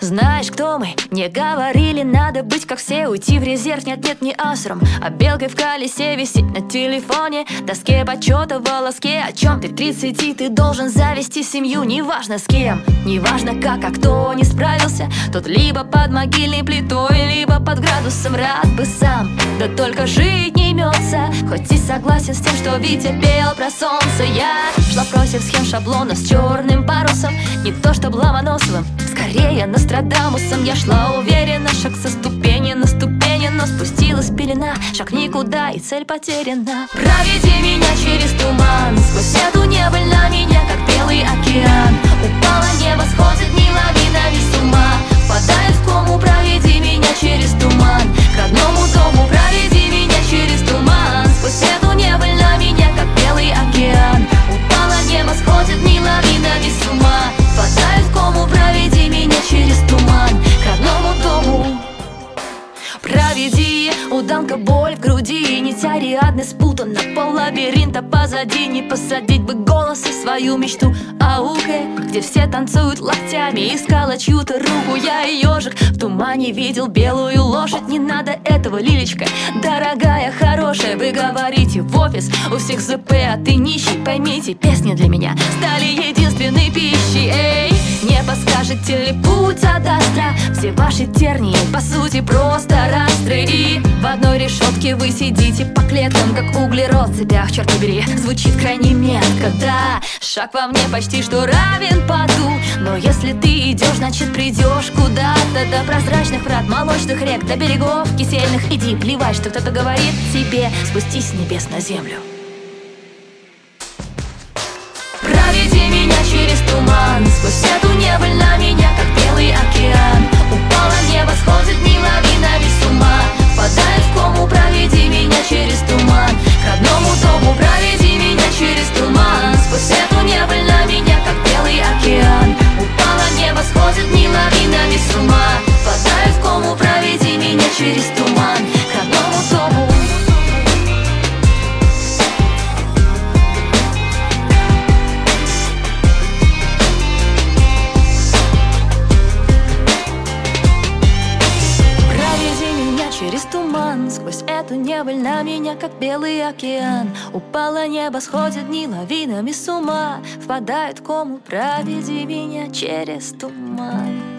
знаешь, кто мы? Мне говорили, надо быть как все Уйти в резерв, нет, нет, не асром А белкой в колесе висеть на телефоне. Доске почета в волоске О чем ты? В 30 ты должен завести семью Неважно с кем, неважно как, а кто не справился. Тот либо под могильной плитой, либо под градусом. Рад бы сам, да только жить не имется. Хоть и согласен с тем, что Витя пел про солнце. Я шла против схем шаблона с черным парусом Не то что Ломоносовым, скорее Нострадамусом Я шла уверенно, шаг со ступени на ступени Но спустилась пелена, шаг никуда и цель потеряна. Проведи меня через туман Сквозь эту небыль на меня, как белый океан позади Не посадить бы голос и свою мечту Ауке, где все танцуют локтями Искала чью-то руку, я и ежик. В тумане видел белую лошадь Не надо этого, Лилечка, дорогая, хорошая Вы говорите в офис, у всех ЗП, а ты нищий Поймите, песни для меня стали единственной пищей. Эй, не подскажете ли путь от астра Все ваши тернии, по сути, просто растры И в одной решетке вы сидите по клеткам Как углерод в цепях, черт побери. Звучит крайне метко, да Шаг во мне почти что равен паду Но если ты идешь, значит придешь куда-то. До прозрачных врат, молочных рек До берегов кисельных. Иди, плевать, что кто-то говорит тебе. Спустись с небес на землю. Проведи меня через туман. Сквозь эту небыль на меня, как белый океан. Упало небо, сходит не лавинами с ума Впадает в кому, проведи меня через туман. К родному дому, проведи через туман. Сквозь эту небыль на меня, как белый океан. Упало небо, сходит не лавинами с ума. Впадает в кому, проведи меня через туман. К родному дому туман Сквозь эту небыль на меня, как белый океан. Упало небо, сходит дни лавинами с ума. Впадает кому, проведи меня через туман